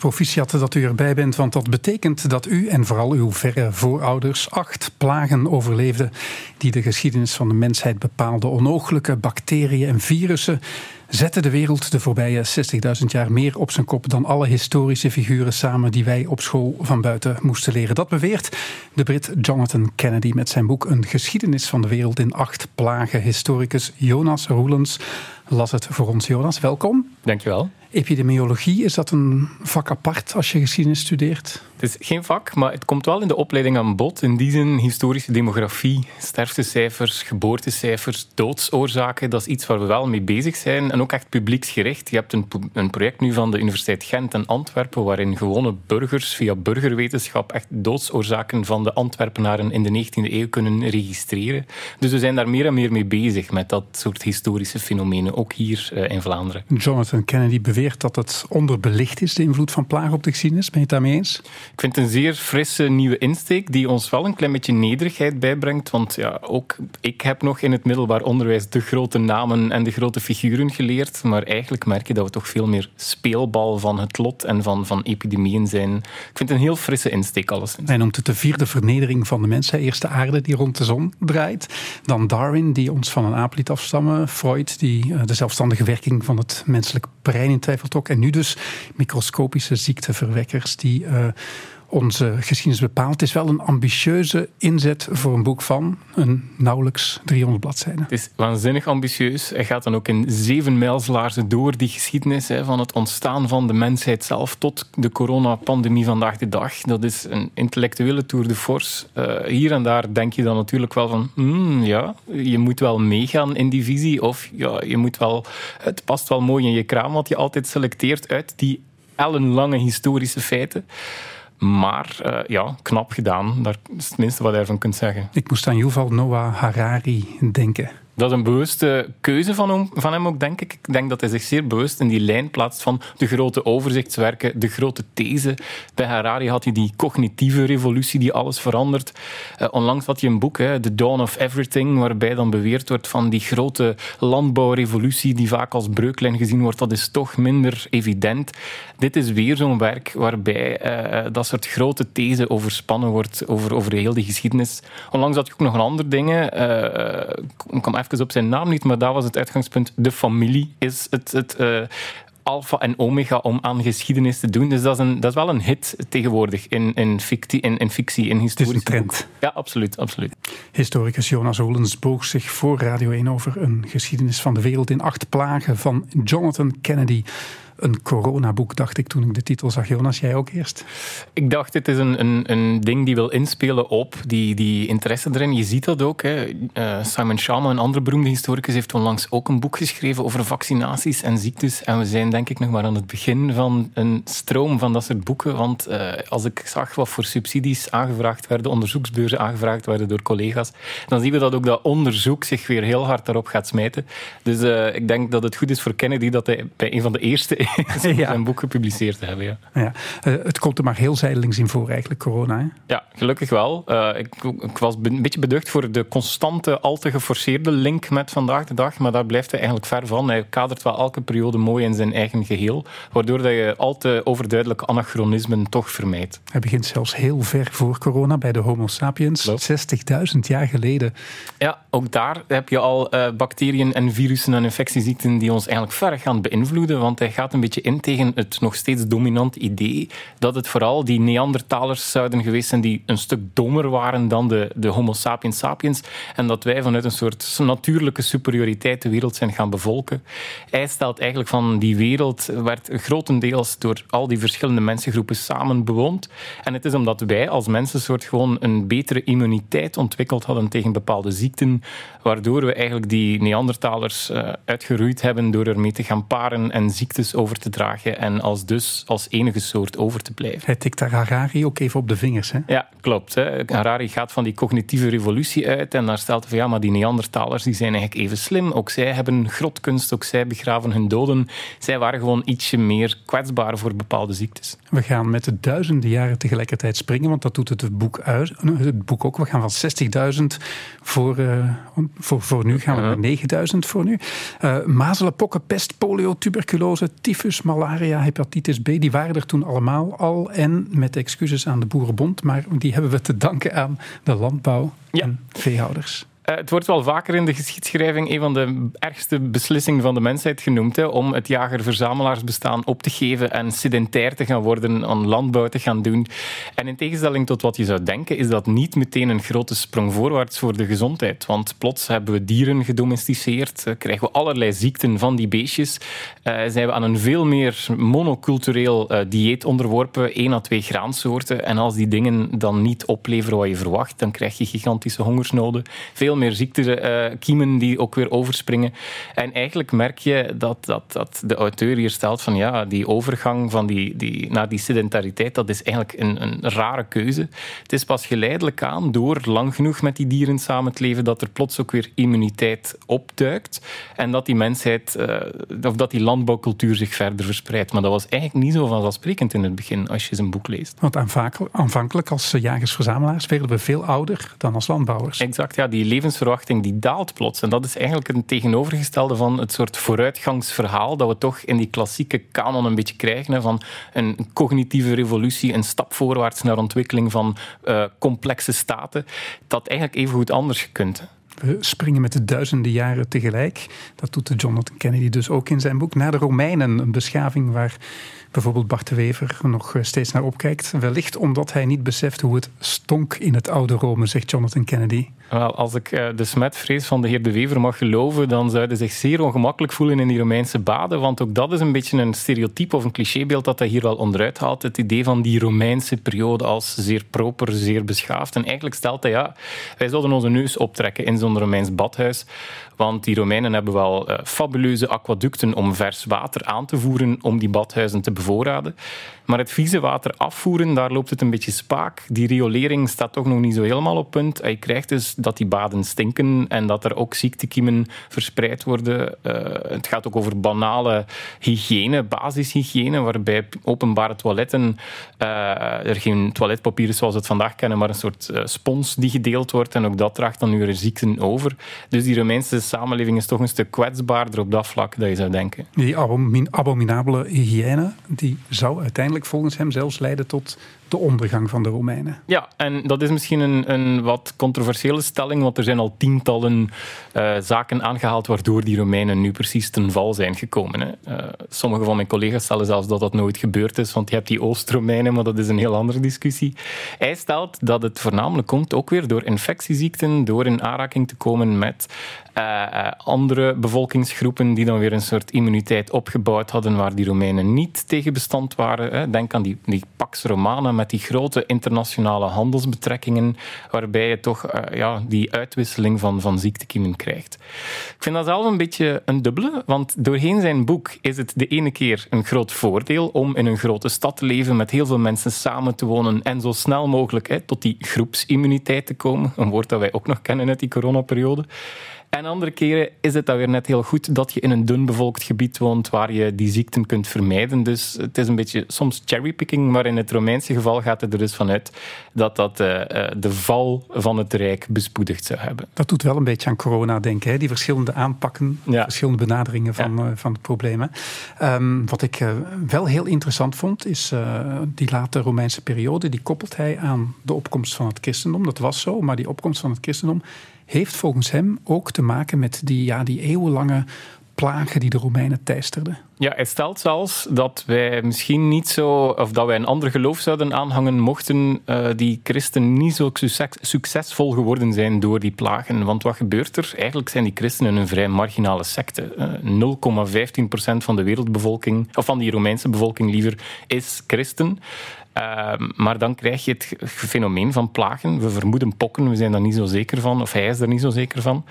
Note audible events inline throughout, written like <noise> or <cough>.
Proficiat dat u erbij bent, want dat betekent dat u en vooral uw verre voorouders acht plagen overleefden die de geschiedenis van de mensheid bepaalden. Onooglijke bacteriën en virussen zetten de wereld de voorbije 60.000 jaar meer op zijn kop dan alle historische figuren samen die wij op school van buiten moesten leren. Dat beweert de Brit Jonathan Kennedy met zijn boek Een geschiedenis van de wereld in acht plagen. Historicus Jonas Roelens las het voor ons. Jonas, welkom. Dankjewel. Epidemiologie, is dat een vak apart als je geschiedenis studeert? Het is geen vak, maar het komt wel in de opleiding aan bod. In die zin historische demografie, sterftecijfers, geboortecijfers, doodsoorzaken. Dat is iets waar we wel mee bezig zijn. En ook echt publieksgericht. Je hebt een, een project nu van de Universiteit Gent en Antwerpen, waarin gewone burgers via burgerwetenschap echt doodsoorzaken van de Antwerpenaren in de 19e eeuw kunnen registreren. Dus we zijn daar meer en meer mee bezig met dat soort historische fenomenen, ook hier uh, in Vlaanderen. Jonathan Kennedy beweert dat het onderbelicht is, de invloed van plagen op de geschiedenis. Ben je het daarmee eens? Ik vind het een zeer frisse nieuwe insteek die ons wel een klein beetje nederigheid bijbrengt. Want ja, ook ik heb nog in het middelbaar onderwijs de grote namen en de grote figuren geleerd. Maar eigenlijk merk je dat we toch veel meer speelbal van het lot en van, van epidemieën zijn. Ik vind het een heel frisse insteek alleszins. Hij noemt het de vierde vernedering van de mens. Eerst de aarde die rond de zon draait. Dan Darwin die ons van een aap liet afstammen. Freud die eh, de zelfstandige werking van het menselijk brein in twijfel trok. En nu dus microscopische ziekteverwekkers die... Uh, onze geschiedenis bepaalt. Het is wel een ambitieuze inzet voor een boek van een nauwelijks 300 bladzijden. Het is waanzinnig ambitieus. Hij gaat dan ook in zeven mijlslaarzen door die geschiedenis hè, van het ontstaan van de mensheid zelf tot de coronapandemie vandaag de dag. Dat is een intellectuele tour de force. Uh, hier en daar denk je dan natuurlijk wel van, mm, ja, je moet wel meegaan in die visie of ja, je moet wel, het past wel mooi in je kraam wat je altijd selecteert uit die ellenlange historische feiten. Maar uh, ja, knap gedaan. Dat is het minste wat je ervan kunt zeggen. Ik moest aan Yuval Noah Harari denken. Dat is een bewuste keuze van hem, van hem ook, denk ik. Ik denk dat hij zich zeer bewust in die lijn plaatst van de grote overzichtswerken, de grote these. Bij Harari had hij die cognitieve revolutie die alles verandert. Uh, onlangs had hij een boek, hè, The Dawn of Everything, waarbij dan beweerd wordt van die grote landbouwrevolutie die vaak als breuklijn gezien wordt, dat is toch minder evident. Dit is weer zo'n werk waarbij uh, dat soort grote these overspannen wordt over, over heel de geschiedenis. Onlangs had je ook nog een ander dingen. Uh, ik kom even op zijn naam niet, maar dat was het uitgangspunt. De familie is het, het uh, alfa en omega om aan geschiedenis te doen. Dus dat is, een, dat is wel een hit tegenwoordig in, in, fictie, in, in fictie, in historische trend. Ja, absoluut, absoluut. Historicus Jonas Holens boog zich voor Radio 1 over een geschiedenis van de wereld in acht plagen van Jonathan Kennedy een coronaboek, dacht ik toen ik de titel zag. Jonas, jij ook eerst? Ik dacht, het is een, een, een ding die wil inspelen op die, die interesse erin. Je ziet dat ook. Hè. Uh, Simon Schama, een andere beroemde historicus, heeft onlangs ook een boek geschreven over vaccinaties en ziektes. En we zijn denk ik nog maar aan het begin van een stroom van dat soort boeken. Want uh, als ik zag wat voor subsidies aangevraagd werden, onderzoeksbeurzen aangevraagd werden door collega's, dan zien we dat ook dat onderzoek zich weer heel hard daarop gaat smijten. Dus uh, ik denk dat het goed is voor Kennedy dat hij bij een van de eerste <laughs> ja. zijn boek gepubliceerd te hebben. Ja. ja. Uh, het komt er maar heel zijdelings in voor, eigenlijk, corona. Hè? Ja, gelukkig wel. Uh, ik, ik, was een beetje beducht voor de constante, al te geforceerde link met vandaag de dag, maar daar blijft hij eigenlijk ver van. Hij kadert wel elke periode mooi in zijn eigen geheel, waardoor dat je al te overduidelijke anachronismen toch vermijdt. Hij begint zelfs heel ver voor corona, bij de Homo sapiens, 60.000 jaar geleden. Ja, ook daar heb je al uh, bacteriën en virussen en infectieziekten die ons eigenlijk ver gaan beïnvloeden, want hij gaat een beetje in tegen het nog steeds dominant idee dat het vooral die Neandertalers zouden geweest zijn die een stuk dommer waren dan de, de Homo sapiens sapiens en dat wij vanuit een soort natuurlijke superioriteit de wereld zijn gaan bevolken. Hij stelt eigenlijk van die wereld werd grotendeels door al die verschillende mensengroepen samen bewoond en het is omdat wij als mensensoort gewoon een betere immuniteit ontwikkeld hadden tegen bepaalde ziekten, waardoor we eigenlijk die Neandertalers uh, uitgeroeid hebben door ermee te gaan paren en ziektes over te dragen en als dus als enige soort over te blijven. Hij tikt daar Harari ook even op de vingers. Hè? Ja, klopt. Hè. Harari gaat van die cognitieve revolutie uit en daar stelt hij van ja, maar die Neandertalers die zijn eigenlijk even slim. Ook zij hebben grotkunst, ook zij begraven hun doden. Zij waren gewoon ietsje meer kwetsbaar voor bepaalde ziektes. We gaan met de duizenden jaren tegelijkertijd springen, want dat doet het boek uit. Het boek ook. We gaan van 60.000 voor, uh, voor, voor nu gaan we naar 9.000 voor nu. Uh, mazelen, pokken, pest, polio, tuberculose, tyfus, malaria, hepatitis B, die waren er toen allemaal al. En met excuses aan de Boerenbond, maar die hebben we te danken aan de landbouw en veehouders. Eh, het wordt wel vaker in de geschiedschrijving een van de ergste beslissingen van de mensheid genoemd. Hè, om het jager-verzamelaarsbestaan op te geven en sedentair te gaan worden, aan landbouw te gaan doen. En in tegenstelling tot wat je zou denken, is dat niet meteen een grote sprong voorwaarts voor de gezondheid. Want plots hebben we dieren gedomesticeerd, eh, krijgen we allerlei ziekten van die beestjes, uh, zijn we aan een veel meer monocultureel dieet onderworpen, één à twee graansoorten. En als die dingen dan niet opleveren wat je verwacht, dan krijg je gigantische hongersnoden. Veel meer ziektekiemen die ook weer overspringen. En eigenlijk merk je dat, dat, dat de auteur hier stelt van ja, die overgang van die, die, naar die sedentariteit, dat is eigenlijk een, een rare keuze. Het is pas geleidelijk aan, door lang genoeg met die dieren samen te leven, dat er plots ook weer immuniteit opduikt. En dat die mensheid, uh, of dat die landbouwcultuur zich verder verspreidt. Maar dat was eigenlijk niet zo vanzelfsprekend in het begin, als je zijn boek leest. Want aanvankelijk als jagers-verzamelaars werden we veel ouder dan als landbouwers. Exact, ja. Die levensverwachting die daalt plots. En dat is eigenlijk een tegenovergestelde van het soort vooruitgangsverhaal dat we toch in die klassieke kanon een beetje krijgen. van een cognitieve revolutie, een stap voorwaarts naar ontwikkeling van uh, complexe staten. Dat eigenlijk even goed anders gekund. We springen met de duizenden jaren tegelijk. Dat doet Jonathan Kennedy dus ook in zijn boek. Naar de Romeinen, een beschaving waar bijvoorbeeld Bart de Wever nog eh, steeds naar opkijkt. Wellicht omdat hij niet beseft hoe het stonk in het oude Rome, zegt Jonathan Kennedy. Wel, als ik eh, de smetvrees van de heer De Wever mag geloven, dan zou hij zich zeer ongemakkelijk voelen in die Romeinse baden. Want ook dat is een beetje een stereotype of een clichébeeld dat hij hier wel onderuit haalt. Het idee van die Romeinse periode als zeer proper, zeer beschaafd. En eigenlijk stelt hij, ja, wij zouden onze neus optrekken in zo'n Romeins badhuis. Want die Romeinen hebben wel uh, fabuleuze aquaducten om vers water aan te voeren om die badhuizen te bevoorraden. Maar het vieze water afvoeren, daar loopt het een beetje spaak. Die riolering staat toch nog niet zo helemaal op punt. Je krijgt dus dat die baden stinken en dat er ook ziektekiemen verspreid worden. Uh, het gaat ook over banale hygiëne, basishygiëne, waarbij openbare toiletten uh, er geen toiletpapier is zoals we het vandaag kennen, maar een soort uh, spons die gedeeld wordt. En ook dat draagt dan weer ziekten over. Dus die Romeinse samenleving is toch een stuk kwetsbaarder op dat vlak dat je zou denken. Die abominabele hygiëne, die zou uiteindelijk volgens hem zelfs leiden tot de ondergang van de Romeinen. Ja, en dat is misschien een, een wat controversiële stelling, want er zijn al tientallen uh, zaken aangehaald waardoor die Romeinen nu precies ten val zijn gekomen. Hè. Uh, sommige van mijn collega's stellen zelfs dat dat nooit gebeurd is, want je hebt die Oost-Romeinen, maar dat is een heel andere discussie. Hij stelt dat het voornamelijk komt ook weer door infectieziekten, door in aanraking te komen met uh, andere bevolkingsgroepen die dan weer een soort immuniteit opgebouwd hadden waar die Romeinen niet tegen bestand waren. Hè. Denk aan die, die Pax met die grote internationale handelsbetrekkingen, waarbij je toch uh, ja, die uitwisseling van, van ziektekiemen krijgt. Ik vind dat zelf een beetje een dubbele, want doorheen zijn boek is het de ene keer een groot voordeel om in een grote stad te leven, met heel veel mensen samen te wonen en zo snel mogelijk hè, tot die groepsimmuniteit te komen, een woord dat wij ook nog kennen uit die coronaperiode. En andere keren is het dan weer net heel goed dat je in een dun bevolkt gebied woont waar je die ziekten kunt vermijden. Dus het is een beetje soms cherrypicking, maar in het Romeinse geval gaat het er dus vanuit dat dat uh, de val van het Rijk bespoedigd zou hebben. Dat doet wel een beetje aan corona denken, hè? die verschillende aanpakken, ja. verschillende benaderingen van, ja. uh, van het probleem. Um, wat ik wel heel interessant vond, is die late Romeinse periode, die koppelt hij aan de opkomst van het christendom. Dat was zo, maar die opkomst van het christendom heeft volgens hem ook te maken met die, ja, die eeuwenlange plagen die de Romeinen teisterden. Ja, hij stelt zelfs dat wij misschien niet zo, of dat wij een ander geloof zouden aanhangen, mochten uh, die christen niet zo succesvol geworden zijn door die plagen. Want wat gebeurt er? Eigenlijk zijn die christenen een vrij marginale secte. Uh, 0,15% van de wereldbevolking, of van die Romeinse bevolking liever, is christen. Uh, maar dan krijg je het fenomeen van plagen. We vermoeden pokken, we zijn daar niet zo zeker van, of hij is er niet zo zeker van.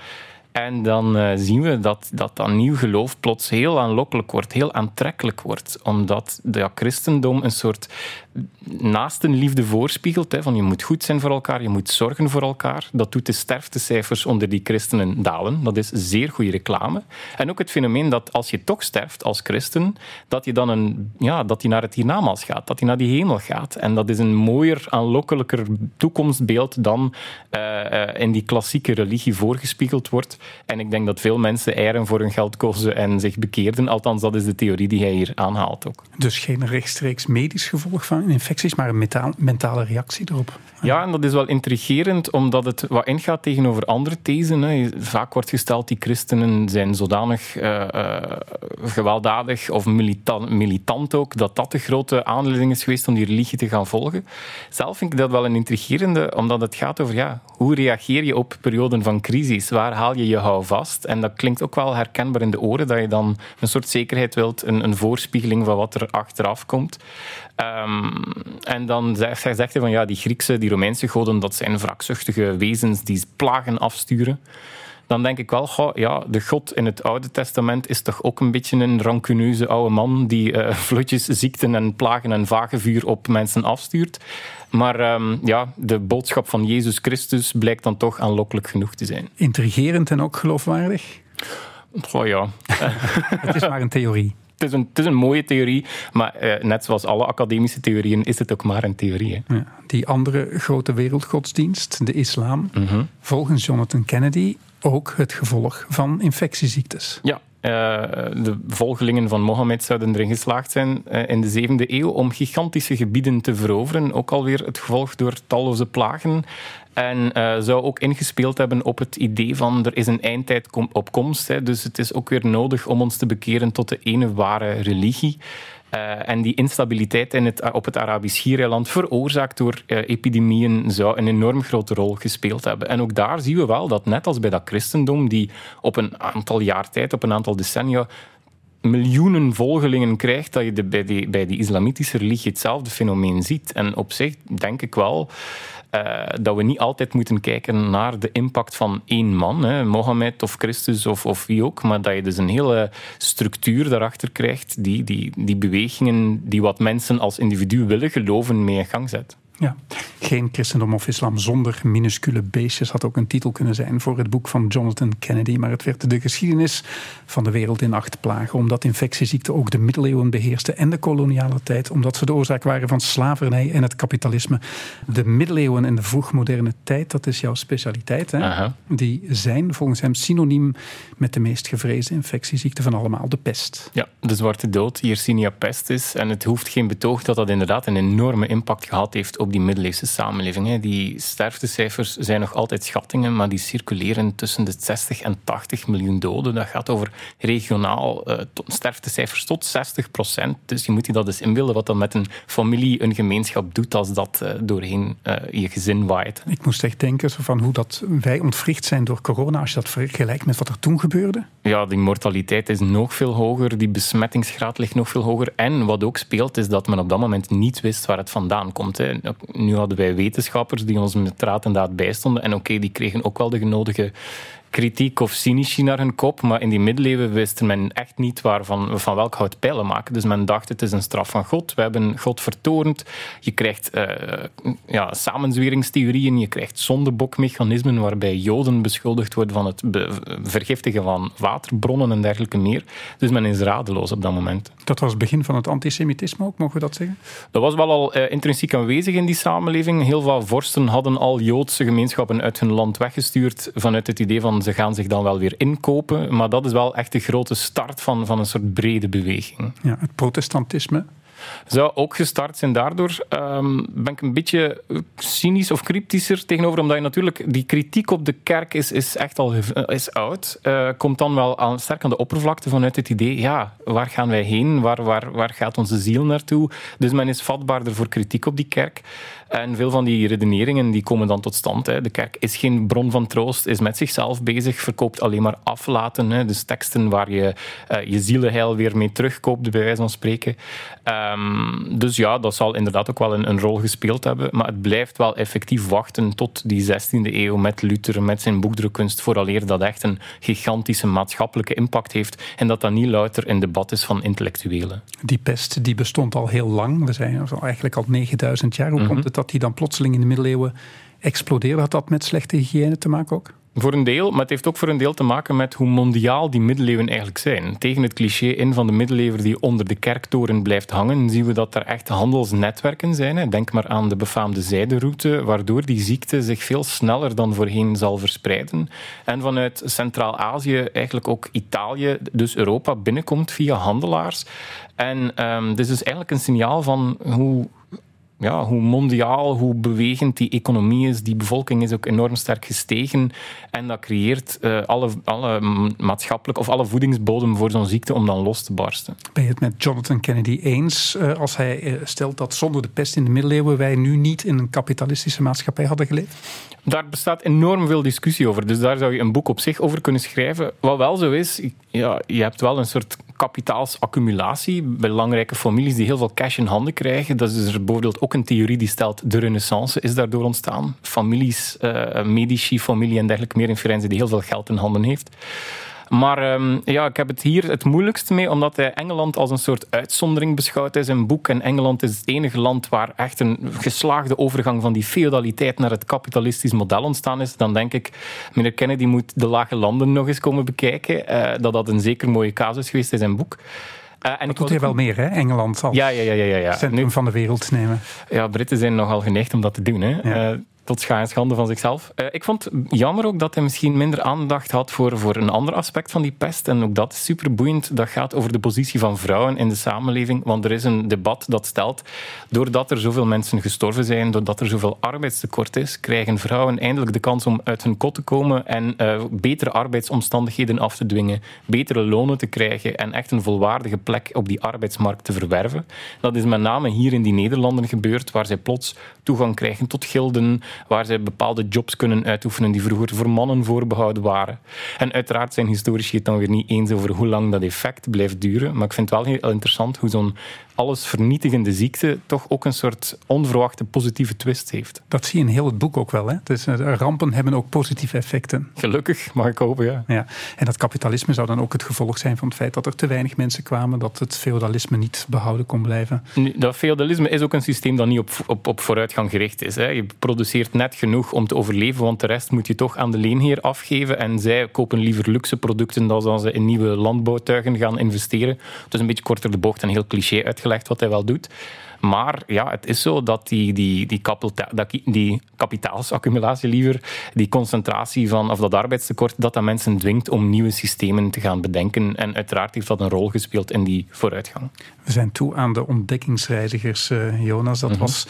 En dan uh, zien we dat, dat dat nieuw geloof plots heel aanlokkelijk wordt, heel aantrekkelijk wordt. Omdat het christendom een soort naastenliefde voorspiegelt. Hè, van je moet goed zijn voor elkaar, je moet zorgen voor elkaar. Dat doet de sterftecijfers onder die christenen dalen. Dat is zeer goede reclame. En ook het fenomeen dat als je toch sterft als christen, dat je dan een, ja, dat je naar het hiernamaals gaat, dat je naar die hemel gaat. En dat is een mooier, aanlokkelijker toekomstbeeld dan uh, uh, in die klassieke religie voorgespiegeld wordt. En ik denk dat veel mensen eieren voor hun geld kozen en zich bekeerden. Althans, dat is de theorie die hij hier aanhaalt ook. Dus geen rechtstreeks medisch gevolg van infecties, maar een mentale reactie erop. Ja, en dat is wel intrigerend, omdat het wat ingaat tegenover andere thesen. Hè. Vaak wordt gesteld die christenen zijn zodanig uh, uh, gewelddadig of militant, militant ook, dat dat de grote aanleiding is geweest om die religie te gaan volgen. Zelf vind ik dat wel een intrigerende, omdat het gaat over ja, hoe reageer je op perioden van crisis? Waar haal je je houvast? En dat klinkt ook wel herkenbaar in de oren, dat je dan een soort zekerheid wilt, een, een voorspiegeling van wat er achteraf komt. Um, en dan zegt hij van ja, die Griekse, die Romeinse goden, dat zijn wraakzuchtige wezens die plagen afsturen dan denk ik wel, goh, ja, de God in het Oude Testament is toch ook een beetje een rancuneuze oude man die uh, <laughs> vlotjes ziekten en plagen en vagevuur op mensen afstuurt. Maar um, ja, de boodschap van Jezus Christus blijkt dan toch aanlokkelijk genoeg te zijn. Intrigerend en ook geloofwaardig? Goh ja. <laughs> het is maar een theorie. <laughs> Het is een, het is een mooie theorie, maar eh, net zoals alle academische theorieën is het ook maar een theorie. Ja, die andere grote wereldgodsdienst, de islam, mm volgens Jonathan Kennedy ook het gevolg van infectieziektes. Ja, uh, de volgelingen van Mohammed zouden erin geslaagd zijn uh, in de zevende eeuw om gigantische gebieden te veroveren. Ook alweer het gevolg door talloze plagen. En uh, zou ook ingespeeld hebben op het idee van er is een eindtijd op komst. Hè, dus het is ook weer nodig om ons te bekeren tot de ene ware religie. Uh, en die instabiliteit in het, op het Arabisch Schiereiland, veroorzaakt door uh, epidemieën, zou een enorm grote rol gespeeld hebben. En ook daar zien we wel dat, net als bij dat christendom, die op een aantal jaar tijd, op een aantal decennia, miljoenen volgelingen krijgt, dat je de, bij, die, bij die islamitische religie hetzelfde fenomeen ziet. En op zich denk ik wel uh, dat we niet altijd moeten kijken naar de impact van één man, hè, Mohammed of Christus of, of wie ook, maar dat je dus een hele structuur daarachter krijgt die, die, die bewegingen die wat mensen als individu willen geloven mee in gang zet. Ja, geen christendom of islam zonder minuscule beestjes had ook een titel kunnen zijn voor het boek van Jonathan Kennedy. Maar het werd de geschiedenis van de wereld in acht plagen. Omdat infectieziekten ook de middeleeuwen beheersten en de koloniale tijd. Omdat ze de oorzaak waren van slavernij en het kapitalisme. De middeleeuwen en de vroegmoderne tijd, dat is jouw specialiteit. Hè? Die zijn volgens hem synoniem met de meest gevreesde infectieziekte van allemaal, de pest. Ja, de zwarte dood, Yersinia pestis. En het hoeft geen betoog dat dat inderdaad een enorme impact gehad heeft op die middeleeuwse samenleving. Die sterftecijfers zijn nog altijd schattingen, maar die circuleren tussen de 60 en 80 miljoen doden. Dat gaat over regionaal uh, sterftecijfers tot 60 procent. Dus je moet je dat eens inbeelden wat dat met een familie, een gemeenschap doet als dat uh, doorheen uh, je gezin waait. Ik moest echt denken van hoe dat wij ontwricht zijn door corona, als je dat vergelijkt met wat er toen gebeurde. Ja, die mortaliteit is nog veel hoger, die besmettingsgraad ligt nog veel hoger. En wat ook speelt, is dat men op dat moment niet wist waar het vandaan komt. Hè nu hadden wij wetenschappers die ons met raad en daad bijstonden. En oké, die kregen ook wel de genodige kritiek of cynici naar hun kop. Maar in die middeleeuwen wist men echt niet waarvan, van welk hout pijlen maken. Dus men dacht, het is een straf van God. We hebben God vertorend. Je krijgt uh, ja, samenzweringstheorieën. Je krijgt zondebokmechanismen waarbij Joden beschuldigd worden van het vergiftigen van waterbronnen en dergelijke meer. Dus men is radeloos op dat moment. Dat was het begin van het antisemitisme ook, mogen we dat zeggen? Dat was wel al uh, intrinsiek aanwezig in die samenleving. Heel veel vorsten hadden al Joodse gemeenschappen uit hun land weggestuurd vanuit het idee van ze gaan zich dan wel weer inkopen. Maar dat is wel echt de grote start van, van een soort brede beweging. Ja, het protestantisme zou ook gestart zijn. Daardoor um, ben ik een beetje cynisch of cryptischer tegenover, omdat je natuurlijk die kritiek op de kerk is, is echt al is oud. Uh, komt dan wel aan, sterk aan de oppervlakte vanuit het idee, ja, waar gaan wij heen? Waar, waar, waar gaat onze ziel naartoe? Dus men is vatbaarder voor kritiek op die kerk. En veel van die redeneringen die komen dan tot stand. Hè. De kerk is geen bron van troost, is met zichzelf bezig, verkoopt alleen maar aflaten. Hè. Dus teksten waar je uh, je zielenheil weer mee terugkoopt, bij wijze van spreken. Um, dus ja, dat zal inderdaad ook wel een, een, rol gespeeld hebben. Maar het blijft wel effectief wachten tot die 16e eeuw met Luther, met zijn boekdrukkunst, vooraleer dat echt een gigantische maatschappelijke impact heeft. En dat dat niet louter een debat is van intellectuelen. Die pest die bestond al heel lang. We zijn eigenlijk al 9000 jaar. Hoe mm -hmm. komt het dat die dan plotseling in de middeleeuwen explodeerde. Had dat met slechte hygiëne te maken ook? Voor een deel, maar het heeft ook voor een deel te maken met hoe mondiaal die middeleeuwen eigenlijk zijn. Tegen het cliché in van de middeleeuwen die onder de kerktoren blijft hangen, zien we dat er echt handelsnetwerken zijn. Denk maar aan de befaamde zijderoute, waardoor die ziekte zich veel sneller dan voorheen zal verspreiden. En vanuit Centraal-Azië, eigenlijk ook Italië, dus Europa, binnenkomt via handelaars. En um, dit is dus eigenlijk een signaal van hoe ja, hoe mondiaal, hoe bewegend die economie is. Die bevolking is ook enorm sterk gestegen. En dat creëert uh, alle, alle maatschappelijk of alle voedingsbodem voor zo'n ziekte om dan los te barsten. Ben je het met Jonathan Kennedy eens uh, als hij uh, stelt dat zonder de pest in de middeleeuwen wij nu niet in een kapitalistische maatschappij hadden geleefd? Daar bestaat enorm veel discussie over. Dus daar zou je een boek op zich over kunnen schrijven. Wat wel zo is, ja, je hebt wel een soort kapitaalsaccumulatie. Belangrijke families die heel veel cash in handen krijgen. Dat is er bijvoorbeeld ook een theorie die stelt de renaissance is daardoor ontstaan. Families, uh, Medici-familie en dergelijke meer in Firenze die heel veel geld in handen heeft. Maar um, ja, ik heb het hier het moeilijkst mee, omdat hij Engeland als een soort uitzondering beschouwt in zijn boek. En Engeland is het enige land waar echt een geslaagde overgang van die feudaliteit naar het kapitalistisch model ontstaan is. Dan denk ik, meneer Kennedy moet de lage landen nog eens komen bekijken. Uh, dat dat een zeker mooie casus geweest in zijn boek. Uh, en dat doet hij wel meer, hè? Engeland als ja, ja, ja, ja, ja. centrum nu, van de wereld nemen. Ja, Britten zijn nogal geneigd om dat te doen. Hè. Ja. Uh, tot schande van zichzelf. Uh, ik vond het jammer ook dat hij misschien minder aandacht had voor, voor een ander aspect van die pest. En ook dat is super boeiend. Dat gaat over de positie van vrouwen in de samenleving. Want er is een debat dat stelt, doordat er zoveel mensen gestorven zijn, doordat er zoveel arbeidstekort is, krijgen vrouwen eindelijk de kans om uit hun kot te komen en uh, betere arbeidsomstandigheden af te dwingen, betere lonen te krijgen en echt een volwaardige plek op die arbeidsmarkt te verwerven. Dat is met name hier in die Nederlanden gebeurd, waar zij plots toegang krijgen tot gilden, waar zij bepaalde jobs kunnen uitoefenen die vroeger voor mannen voorbehouden waren. En uiteraard zijn historici het dan weer niet eens over hoe lang dat effect blijft duren, maar ik vind het wel heel interessant hoe zo'n alles vernietigende ziekte toch ook een soort onverwachte positieve twist heeft. Dat zie je in heel het boek ook wel. Hè? Dus rampen hebben ook positieve effecten. Gelukkig, mag ik hopen, ja. ja. En dat kapitalisme zou dan ook het gevolg zijn van het feit dat er te weinig mensen kwamen, dat het feudalisme niet behouden kon blijven. Nu, dat feudalisme is ook een systeem dat niet op, op, op vooruitgang gericht is. Hè. Je produceert net genoeg om te overleven, want de rest moet je toch aan de leenheer afgeven. En zij kopen liever luxe producten dan ze in nieuwe landbouwtuigen gaan investeren. Het is een beetje korter de bocht en heel cliché uitgelegd wat hij wel doet. Maar ja, het is zo dat die, die, die, die kapitaalsaccumulatie liever, die concentratie van, of dat arbeidstekort, dat dat mensen dwingt om nieuwe systemen te gaan bedenken. En uiteraard heeft dat een rol gespeeld in die vooruitgang. We zijn toe aan de ontdekkingsreizigers, uh, Jonas. Dat mm -hmm. was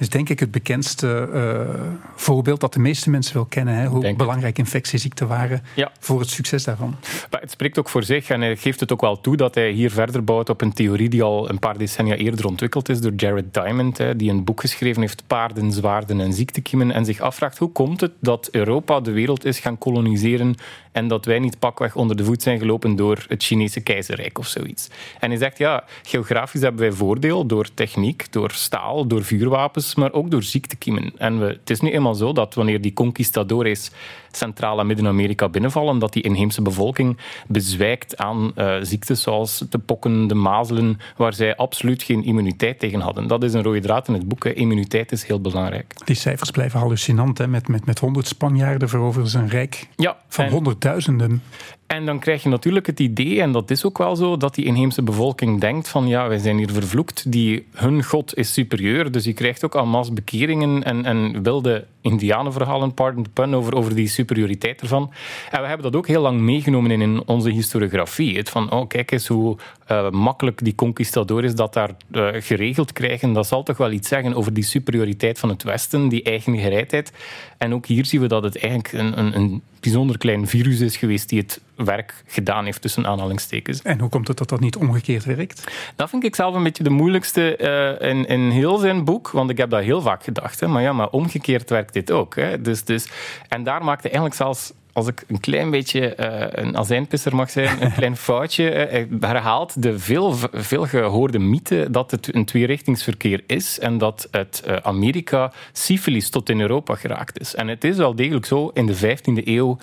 is denk ik het bekendste uh, voorbeeld dat de meeste mensen wel kennen. Hè, hoe denk belangrijk infectieziekten waren ja. voor het succes daarvan. Maar het spreekt ook voor zich en hij geeft het ook wel toe dat hij hier verder bouwt op een theorie die al een paar decennia eerder ontwikkeld is door Jared Diamond, hè, die een boek geschreven heeft, Paarden, Zwaarden en Ziektekiemen, en zich afvraagt hoe komt het dat Europa de wereld is gaan koloniseren en dat wij niet pakweg onder de voet zijn gelopen door het Chinese keizerrijk of zoiets. En hij zegt, ja, geografisch hebben wij voordeel door techniek, door staal, door vuurwapens, maar ook door ziektekiemen. En we, het is nu eenmaal zo dat wanneer die conquistadores Centraal- en Midden-Amerika binnenvallen, dat die inheemse bevolking bezwijkt aan uh, ziektes zoals de pokken, de mazelen, waar zij absoluut geen immuniteit tegen hadden. Dat is een rode draad in het boek. Hè. Immuniteit is heel belangrijk. Die cijfers blijven hallucinant. Hè? Met, met, met 100 Spanjaarden veroveren ze een rijk ja, van honderdduizenden. En dan krijg je natuurlijk het idee, en dat is ook wel zo, dat die inheemse bevolking denkt van ja, wij zijn hier vervloekt, die, hun god is superieur. Dus je krijgt ook al mass bekeringen en, en wilde indianenverhalen, pardon the pun, over, over die superioriteit ervan. En we hebben dat ook heel lang meegenomen in, onze historiografie. Het van, oh kijk eens hoe uh, makkelijk die conquistadores dat daar uh, geregeld krijgen. Dat zal toch wel iets zeggen over die superioriteit van het Westen, die eigen gereidheid. En ook hier zien we dat het eigenlijk een, een, een bijzonder klein virus is geweest die het werk gedaan heeft tussen aanhalingstekens. En hoe komt het dat dat niet omgekeerd werkt? Dat vind ik zelf een beetje de moeilijkste uh, in, in heel zijn boek, want ik heb dat heel vaak gedacht. Hè. Maar ja, maar omgekeerd werkt dit ook. Hè. Dus, dus, en daar maakte eigenlijk zelfs als ik een klein beetje uh, een azijnpisser mag zijn, een klein <laughs> foutje. Uh, herhaalt de veel, veel gehoorde mythe dat het een tweerichtingsverkeer is en dat uit uh, Amerika syfilis tot in Europa geraakt is. En het is wel degelijk zo, in de 15e eeuw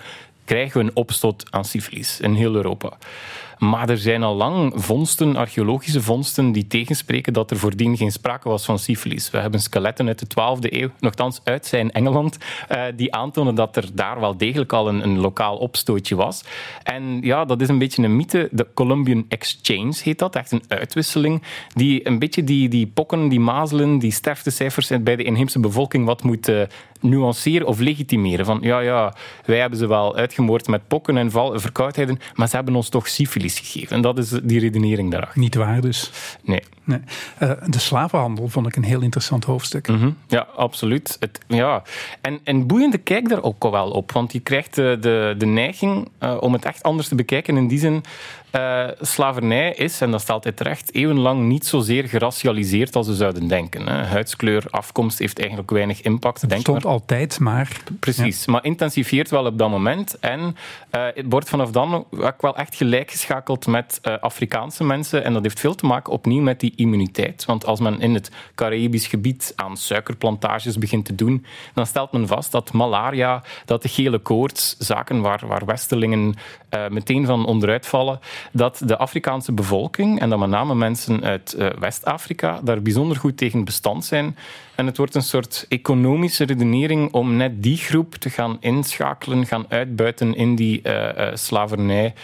krijgen we een opstot aan syfilis in heel Europa. Maar er zijn al lang vondsten, archeologische vondsten, die tegenspreken dat er voordien geen sprake was van syfilis. We hebben skeletten uit de 12e eeuw, nogthans uit zijn Engeland, uh, die aantonen dat er daar wel degelijk al een, een lokaal opstootje was. En ja, dat is een beetje een mythe. De Columbian Exchange heet dat, echt een uitwisseling, die een beetje die, die pokken, die mazelen, die sterftecijfers bij de inheemse bevolking wat moet uh, nuanceren of legitimeren. Van ja, ja, wij hebben ze wel uitgemoord met pokken en val, verkoudheden, maar ze hebben ons toch syfilis gegeven. En dat is die redenering daarachter. Niet waar dus? Nee. nee. Uh, de slavenhandel vond ik een heel interessant hoofdstuk. Mm -hmm. Ja, absoluut. Het, ja. En, en boeiende kijk daar ook wel op, want je krijgt de, de, de neiging uh, om het echt anders te bekijken in die zin uh, slavernij is, en dat staat altijd terecht, eeuwenlang niet zozeer geracialiseerd als we zouden denken. Hè. Huidskleur, afkomst heeft eigenlijk weinig impact. Het stond maar. altijd, maar... Precies, ja. maar intensifieert wel op dat moment. En uh, het wordt vanaf dan ook wel echt gelijkgeschakeld met uh, Afrikaanse mensen. En dat heeft veel te maken opnieuw met die immuniteit. Want als men in het Caribisch gebied aan suikerplantages begint te doen, dan stelt men vast dat malaria, dat de gele koorts, zaken waar, waar Westelingen meteen van onderuit vallen, dat de Afrikaanse bevolking, en dan met name mensen uit uh, West-Afrika, daar bijzonder goed tegen bestand zijn. En het wordt een soort economische redenering om net die groep te gaan inschakelen, gaan uitbuiten in die uh, uh, slavernij.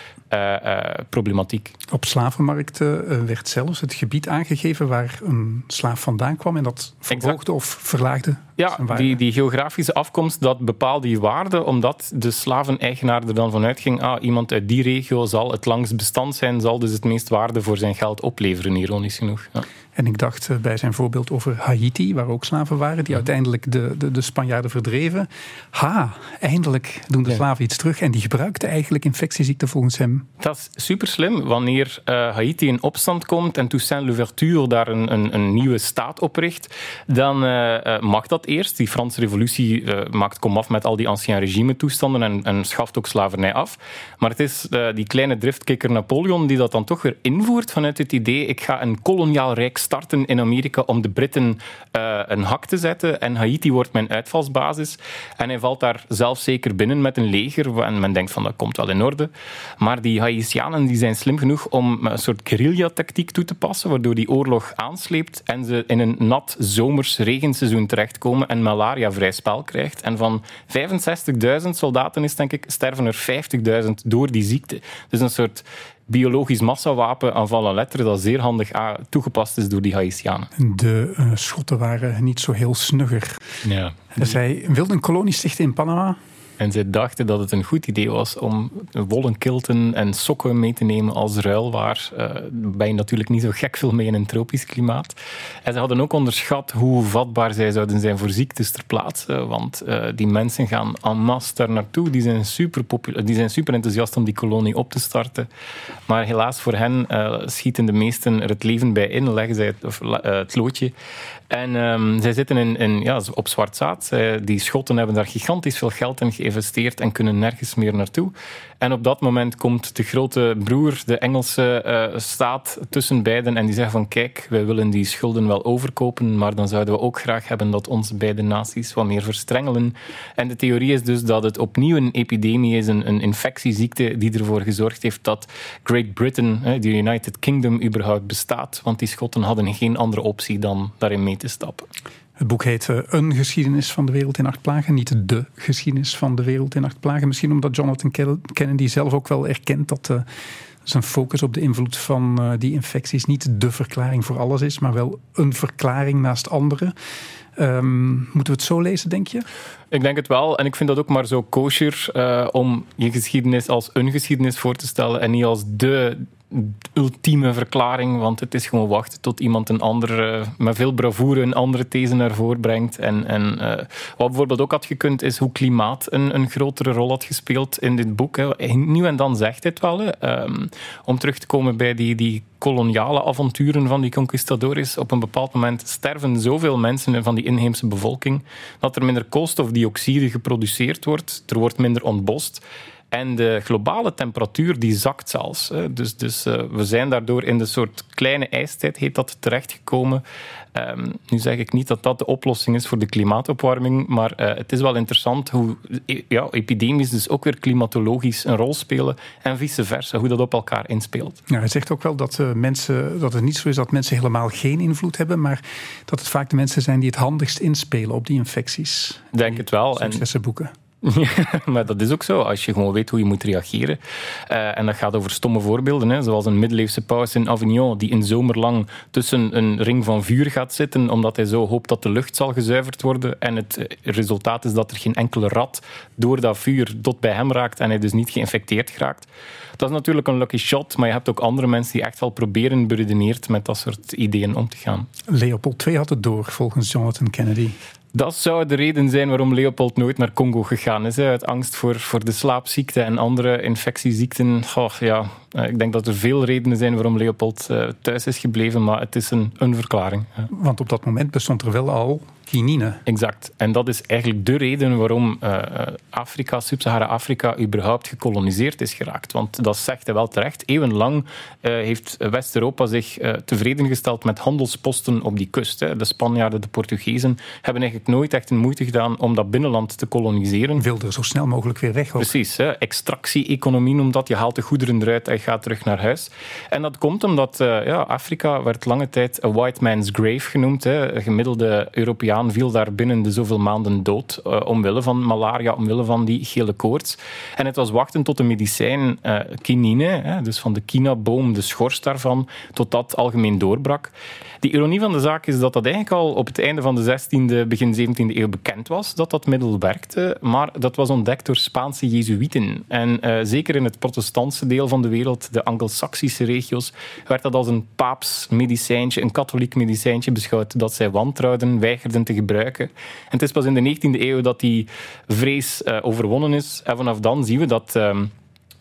problematiek. Op slavenmarkten werd zelfs het gebied aangegeven waar een slaaf vandaan kwam en dat verhoogde of verlaagde ja, die, die, geografische afkomst, dat bepaalde die waarde, omdat de slaveneigenaar er dan vanuit ging, ah, iemand uit die regio zal het langst bestand zijn, zal dus het meest waarde voor zijn geld opleveren, ironisch genoeg. Ja. En ik dacht eh, bij zijn voorbeeld over Haiti, waar ook slaven waren, die uiteindelijk de, de, de Spanjaarden verdreven. Ha, eindelijk doen de slaven iets terug. En die gebruikten eigenlijk infectieziekten volgens hem. Dat is super slim. Wanneer uh, Haiti in opstand komt en Toussaint Louverture daar een, een, een nieuwe staat opricht, dan uh, mag dat eerst. Die Franse revolutie uh, maakt komaf met al die ancien regime toestanden en, en, schaft ook slavernij af. Maar het is die kleine driftkikker Napoleon die dat dan toch weer invoert vanuit het idee, ik ga een koloniaal rijk starten in Amerika om de Britten uh, een hak te zetten. En Haiti wordt mijn uitvalsbasis. En hij valt daar zelf zeker binnen met een leger. En men denkt van dat komt wel in orde. Maar die Haitianen die zijn slim genoeg om een soort guerrilla-tactiek toe te passen, waardoor die oorlog aansleept en ze in een nat zomers regenseizoen terechtkomen en malaria vrij spel krijgt. En van 65.000 soldaten is denk ik, sterven er 50.000 door die ziekte. Dus een soort biologisch massawapen aan vallen letteren dat zeer handig toegepast is door die Haitianen. De uh, Schotten waren niet zo heel snugger. Ja. Zij wilden een kolonie stichten in Panama. En zij dachten dat het een goed idee was om wollen kilten en sokken mee te nemen als ruilwaar. Uh, ben je natuurlijk niet zo gek veel mee in een tropisch klimaat. En ze hadden ook onderschat hoe vatbaar zij zouden zijn voor ziektes ter plaatse. Want uh, die mensen gaan en masse daar naartoe. Die zijn, super die zijn super enthousiast om die kolonie op te starten. Maar helaas voor hen uh, schieten de meesten er het leven bij in, leggen zij het, of, het loodje. En um, zij zitten in, ja, op zwart zaad. die Schotten hebben daar gigantisch veel geld in geïnvesteerd en kunnen nergens meer naartoe. En op dat moment komt de grote broer, de Engelse uh, staat, tussen beiden en die zegt van kijk, wij willen die schulden wel overkopen, maar dan zouden we ook graag hebben dat onze beide naties wat meer verstrengelen. En de theorie is dus dat het opnieuw een epidemie is, een, een infectieziekte die ervoor gezorgd heeft dat Great Britain, de United Kingdom, überhaupt bestaat. Want die Schotten hadden geen andere optie dan daarin mee te stappen. Het boek heet uh, Een geschiedenis van de wereld in acht plagen, niet de geschiedenis van de wereld in acht plagen. Misschien omdat Jonathan Kennedy zelf ook wel erkent dat uh, zijn focus op de invloed van uh, die infecties niet de verklaring voor alles is, maar wel een verklaring naast andere. Um, moeten we het zo lezen, denk je? Ik denk het wel. En ik vind dat ook maar zo kosher om je geschiedenis als een geschiedenis voor te stellen en niet als de ultieme verklaring, want het is gewoon wachten tot iemand een andere, met veel bravoure een andere these naar voren brengt. En, en uh, wat bijvoorbeeld ook had gekund, is hoe klimaat een, een grotere rol had gespeeld in dit boek. Hè. Nu en dan zegt het wel. Um, om terug te komen bij die, die koloniale avonturen van die conquistadores. Op een bepaald moment sterven zoveel mensen van die inheemse bevolking dat er minder koolstofdioxide geproduceerd wordt, er wordt minder ontbost. En de globale temperatuur die zakt zelfs. Dus, dus uh, we zijn daardoor in de soort kleine ijstijd, heet dat, terechtgekomen. Um, nu zeg ik niet dat dat de oplossing is voor de klimaatopwarming, maar uh, het is wel interessant hoe ja, epidemisch dus ook weer klimatologisch een rol spelen en vice versa, hoe dat op elkaar inspeelt. Ja, hij zegt ook wel dat, uh, mensen, dat het niet zo is dat mensen helemaal geen invloed hebben, maar dat het vaak de mensen zijn die het handigst inspelen op die infecties. Denk het wel. Successen boeken. <laughs> maar dat is ook zo, als je gewoon weet hoe je moet reageren. Uh, en dat gaat over stomme voorbeelden, hè, zoals een middeleeuwse paus in Avignon, die in zomerlang tussen een ring van vuur gaat zitten, omdat hij zo hoopt dat de lucht zal gezuiverd worden. En het eh, resultaat is dat er geen enkele rat door dat vuur tot bij hem raakt en hij dus niet geïnfecteerd geraakt. Dat is natuurlijk een lucky shot, maar je hebt ook andere mensen die echt wel proberen beredeneerd met dat soort ideeën om te gaan. Leopold II had het door, volgens Jonathan Kennedy. Dat zou de reden zijn waarom Leopold nooit naar Congo gegaan is. Uit angst voor, voor de slaapziekte en andere infectieziekten. Oh, ja, eh, ik denk dat er veel redenen zijn waarom Leopold uh, thuis is gebleven, maar het is een, een verklaring. Want op dat moment bestond er wel al quinine. Exact. En dat is eigenlijk de reden waarom uh, Afrika, Sub-Sahara-Afrika, überhaupt gekoloniseerd is geraakt. Want dat zegt hij wel terecht. Eeuwenlang uh, heeft West-Europa zich uh, tevreden gesteld met handelsposten op die kust. Hè. De Spanjaarden, de Portugezen hebben eigenlijk nooit echt een moeite gedaan om dat binnenland te koloniseren. Wilde er zo snel mogelijk weer weg. Ook. Precies. Extractie-economie noemt dat. Je haalt de goederen eruit en gaat terug naar huis. En dat komt omdat ja, Afrika werd lange tijd a white man's grave genoemd. Hè. Gemiddelde Europeaan viel daar binnen de zoveel maanden dood uh, omwille van malaria, omwille van die gele koorts. En het was wachten tot de medicijn uh, quinine, hè, dus van de kinaboom, de schors daarvan, tot dat algemeen doorbrak. De ironie van de zaak is dat dat eigenlijk al op het einde van de 16e, begin 17e eeuw bekend was, dat dat middel werkte, maar dat was ontdekt door Spaanse Jezuïeten. En uh, zeker in het protestantse deel van de wereld, de Anglo-Saxische regio's, werd dat als een paaps medicijntje, een katholiek medicijntje beschouwd dat zij wantrouwden, weigerden te gebruiken. En het is pas in de 19e eeuw dat die vrees uh, overwonnen is. En vanaf dan zien we dat... Uh,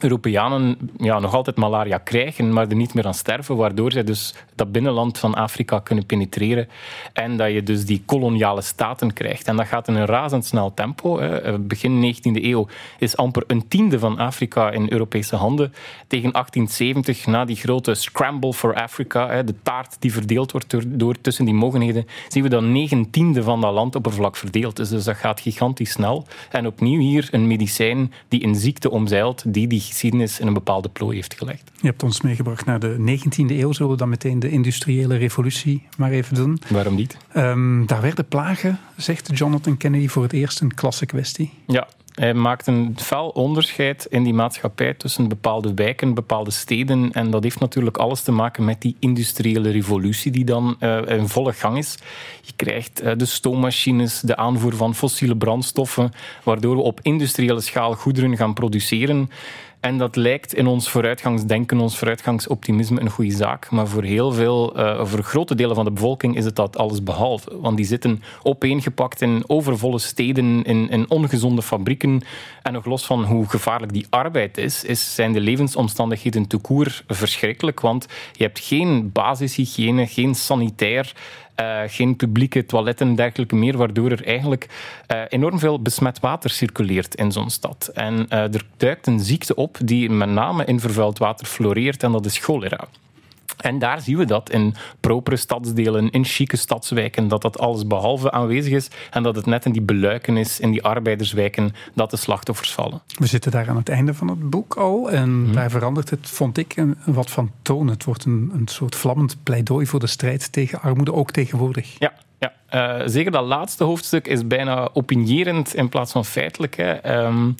Europeanen ja, nog altijd malaria krijgen, maar er niet meer aan sterven, waardoor zij dus dat binnenland van Afrika kunnen penetreren en dat je dus die koloniale staten krijgt. En dat gaat in een razendsnel tempo. Hè. Begin 19e eeuw is amper een tiende van Afrika in Europese handen. Tegen 1870, na die grote scramble for Africa, hè, de taart die verdeeld wordt door, tussen die mogenheden, zien we dat negen tiende van dat landoppervlak verdeeld is. Dus dat gaat gigantisch snel. En opnieuw hier een medicijn die een ziekte omzeilt, die die geschiedenis in een bepaalde plooi heeft gelegd. Je hebt ons meegebracht naar de 19e eeuw. Zullen we dan meteen de industriële revolutie maar even doen? Waarom niet? Um, daar werden plagen, zegt Jonathan Kennedy, voor het eerst een klasse kwestie. Ja, hij maakt een fel onderscheid in die maatschappij tussen bepaalde wijken, bepaalde steden. En dat heeft natuurlijk alles te maken met die industriële revolutie die dan uh, in volle gang is. Je krijgt uh, de stoommachines, de aanvoer van fossiele brandstoffen, waardoor we op industriële schaal goederen gaan produceren. En dat lijkt in ons vooruitgangsdenken, ons vooruitgangsoptimisme een goede zaak. Maar voor heel veel, uh, voor grote delen van de bevolking is het dat alles behalve. Want die zitten opeengepakt in overvolle steden, in, in ongezonde fabrieken. En nog los van hoe gevaarlijk die arbeid is, is zijn de levensomstandigheden te koer verschrikkelijk. Want je hebt geen basishygiëne, geen sanitair uh, geen publieke toiletten en dergelijke meer, waardoor er eigenlijk uh, enorm veel besmet water circuleert in zo'n stad. En uh, er duikt een ziekte op die met name in vervuild water floreert en dat is cholera. En daar zien we dat in propere stadsdelen, in chique stadswijken, dat dat alles behalve aanwezig is en dat het net in die beluiken is, in die arbeiderswijken, dat de slachtoffers vallen. We zitten daar aan het einde van het boek al en hmm. daar verandert het, vond ik, een, wat van toon. Het wordt een, een soort vlammend pleidooi voor de strijd tegen armoede, ook tegenwoordig. Ja, ja, uh, zeker dat laatste hoofdstuk is bijna opinierend in plaats van feitelijk. Hè. Um,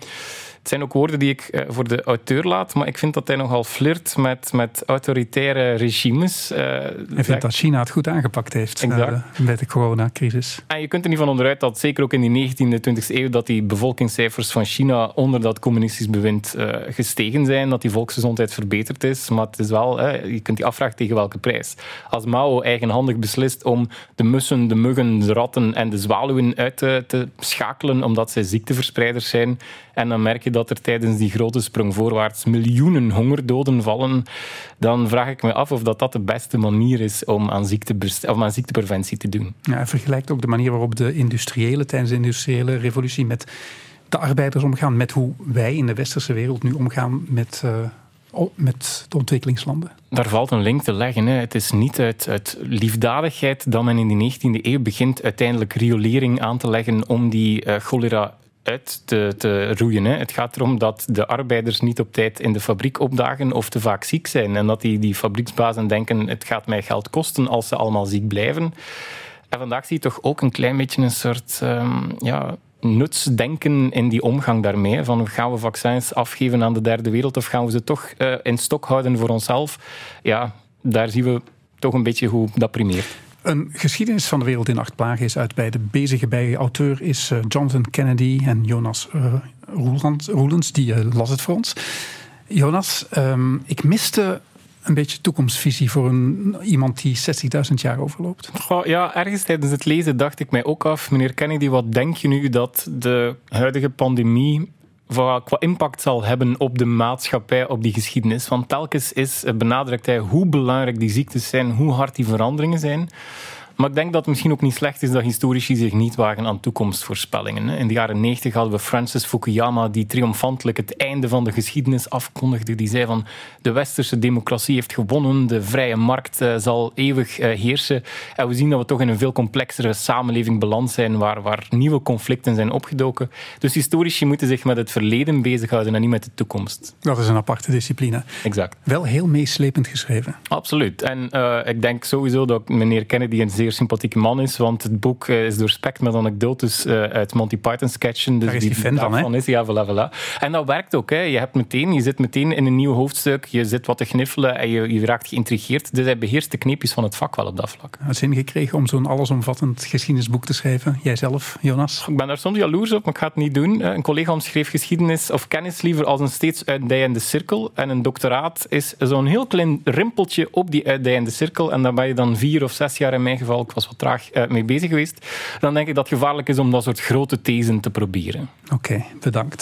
het zijn ook woorden die ik eh, voor de auteur laat, maar ik vind dat hij nogal flirt met, met autoritaire regimes. Uh, hij vindt dat China het goed aangepakt heeft uh, bij de coronacrisis. En je kunt er niet van onderuit dat zeker ook in die 19e, 20e eeuw dat die bevolkingscijfers van China onder dat communistisch bewind gestegen zijn, dat die volksgezondheid verbeterd is. Maar het is wel, je kunt je afvragen tegen welke prijs. Als Mao eigenhandig beslist om de mussen, de muggen, de ratten en de zwaluwen uit te, te schakelen omdat zij ziekteverspreiders zijn, en dan merk je dat er tijdens die grote sprong voorwaarts miljoenen hongerdoden vallen, dan vraag ik me af of dat, dat de beste manier is om aan, ziekte of aan ziektepreventie te doen. Ja, vergelijkt ook de manier waarop de industriële tijdens de industriële revolutie met de arbeiders omgaan, met hoe wij in de westerse wereld nu omgaan met, uh, met de ontwikkelingslanden? Daar valt een link te leggen. Hè. Het is niet uit, uit, liefdadigheid dat men in de 19e eeuw begint uiteindelijk riolering aan te leggen om die uh, cholera uit te, roeien. Het gaat erom dat de arbeiders niet op tijd in de fabriek opdagen of te vaak ziek zijn. En dat die, die fabrieksbazen denken, het gaat mij geld kosten als ze allemaal ziek blijven. En vandaag zie je toch ook een klein beetje een soort um, ja, nutsdenken in die omgang daarmee. Van gaan we vaccins afgeven aan de derde wereld of gaan we ze toch uh, in stok houden voor onszelf? Ja, daar zien we toch een beetje hoe dat primeert. Een geschiedenis van de wereld in acht plagen is uit bij de bezige bij. Auteur is uh, Jonathan Kennedy en Jonas uh, die uh, las het voor ons. Jonas, um, ik miste een beetje toekomstvisie voor een, iemand die 60.000 jaar overloopt? Ja, ergens tijdens het lezen dacht ik mij ook af, meneer Kennedy, wat denk je nu dat de huidige pandemie qua impact zal hebben op de maatschappij, op die geschiedenis? Want telkens is, benadrukt hij hoe belangrijk die ziektes zijn, hoe hard die veranderingen zijn. Maar ik denk dat het misschien ook niet slecht is dat historici zich niet wagen aan toekomstvoorspellingen. In de jaren 90 hadden we Francis Fukuyama, die triomfantelijk het einde van de geschiedenis afkondigde. Die zei van de westerse democratie heeft gewonnen, de vrije markt eh, zal eeuwig eh, heersen. En we zien dat we toch in een veel complexere samenleving beland zijn, waar, waar nieuwe conflicten zijn opgedoken. Dus historici moeten zich met het verleden bezighouden en niet met de toekomst. Dat is een aparte discipline. Exact. Wel heel meeslepend geschreven. Absoluut. En uh, ik denk sowieso dat meneer Kennedy een zeer sympathieke man is, want het boek eh, is doorspekt met anekdotes uh, uit Monty Python sketchen. Dus Daar is die, fan van, hè? Is, ja, voilà, voilà. En dat werkt ook. Hè. Je, hebt meteen, je zit meteen in een nieuw hoofdstuk, je zit wat te gniffelen en je, je raakt geïntrigeerd. Dus hij beheerst de kneepjes van het vak wel op dat vlak. Zin gekregen om zo'n allesomvattend geschiedenisboek te schrijven? Jijzelf, Jonas? Ik ben daar soms jaloers op, maar ik ga het niet doen. Een collega omschreef geschiedenis of kennis liever als een steeds uitdijende cirkel. En een doctoraat is zo'n heel klein rimpeltje op die uitdijende cirkel. En daar ben je dan vier of zes jaar in mijn geval, ik was wat traag uh, mee bezig geweest, dan denk ik dat het gevaarlijk is om dat soort grote thesen te proberen. Oké, bedankt.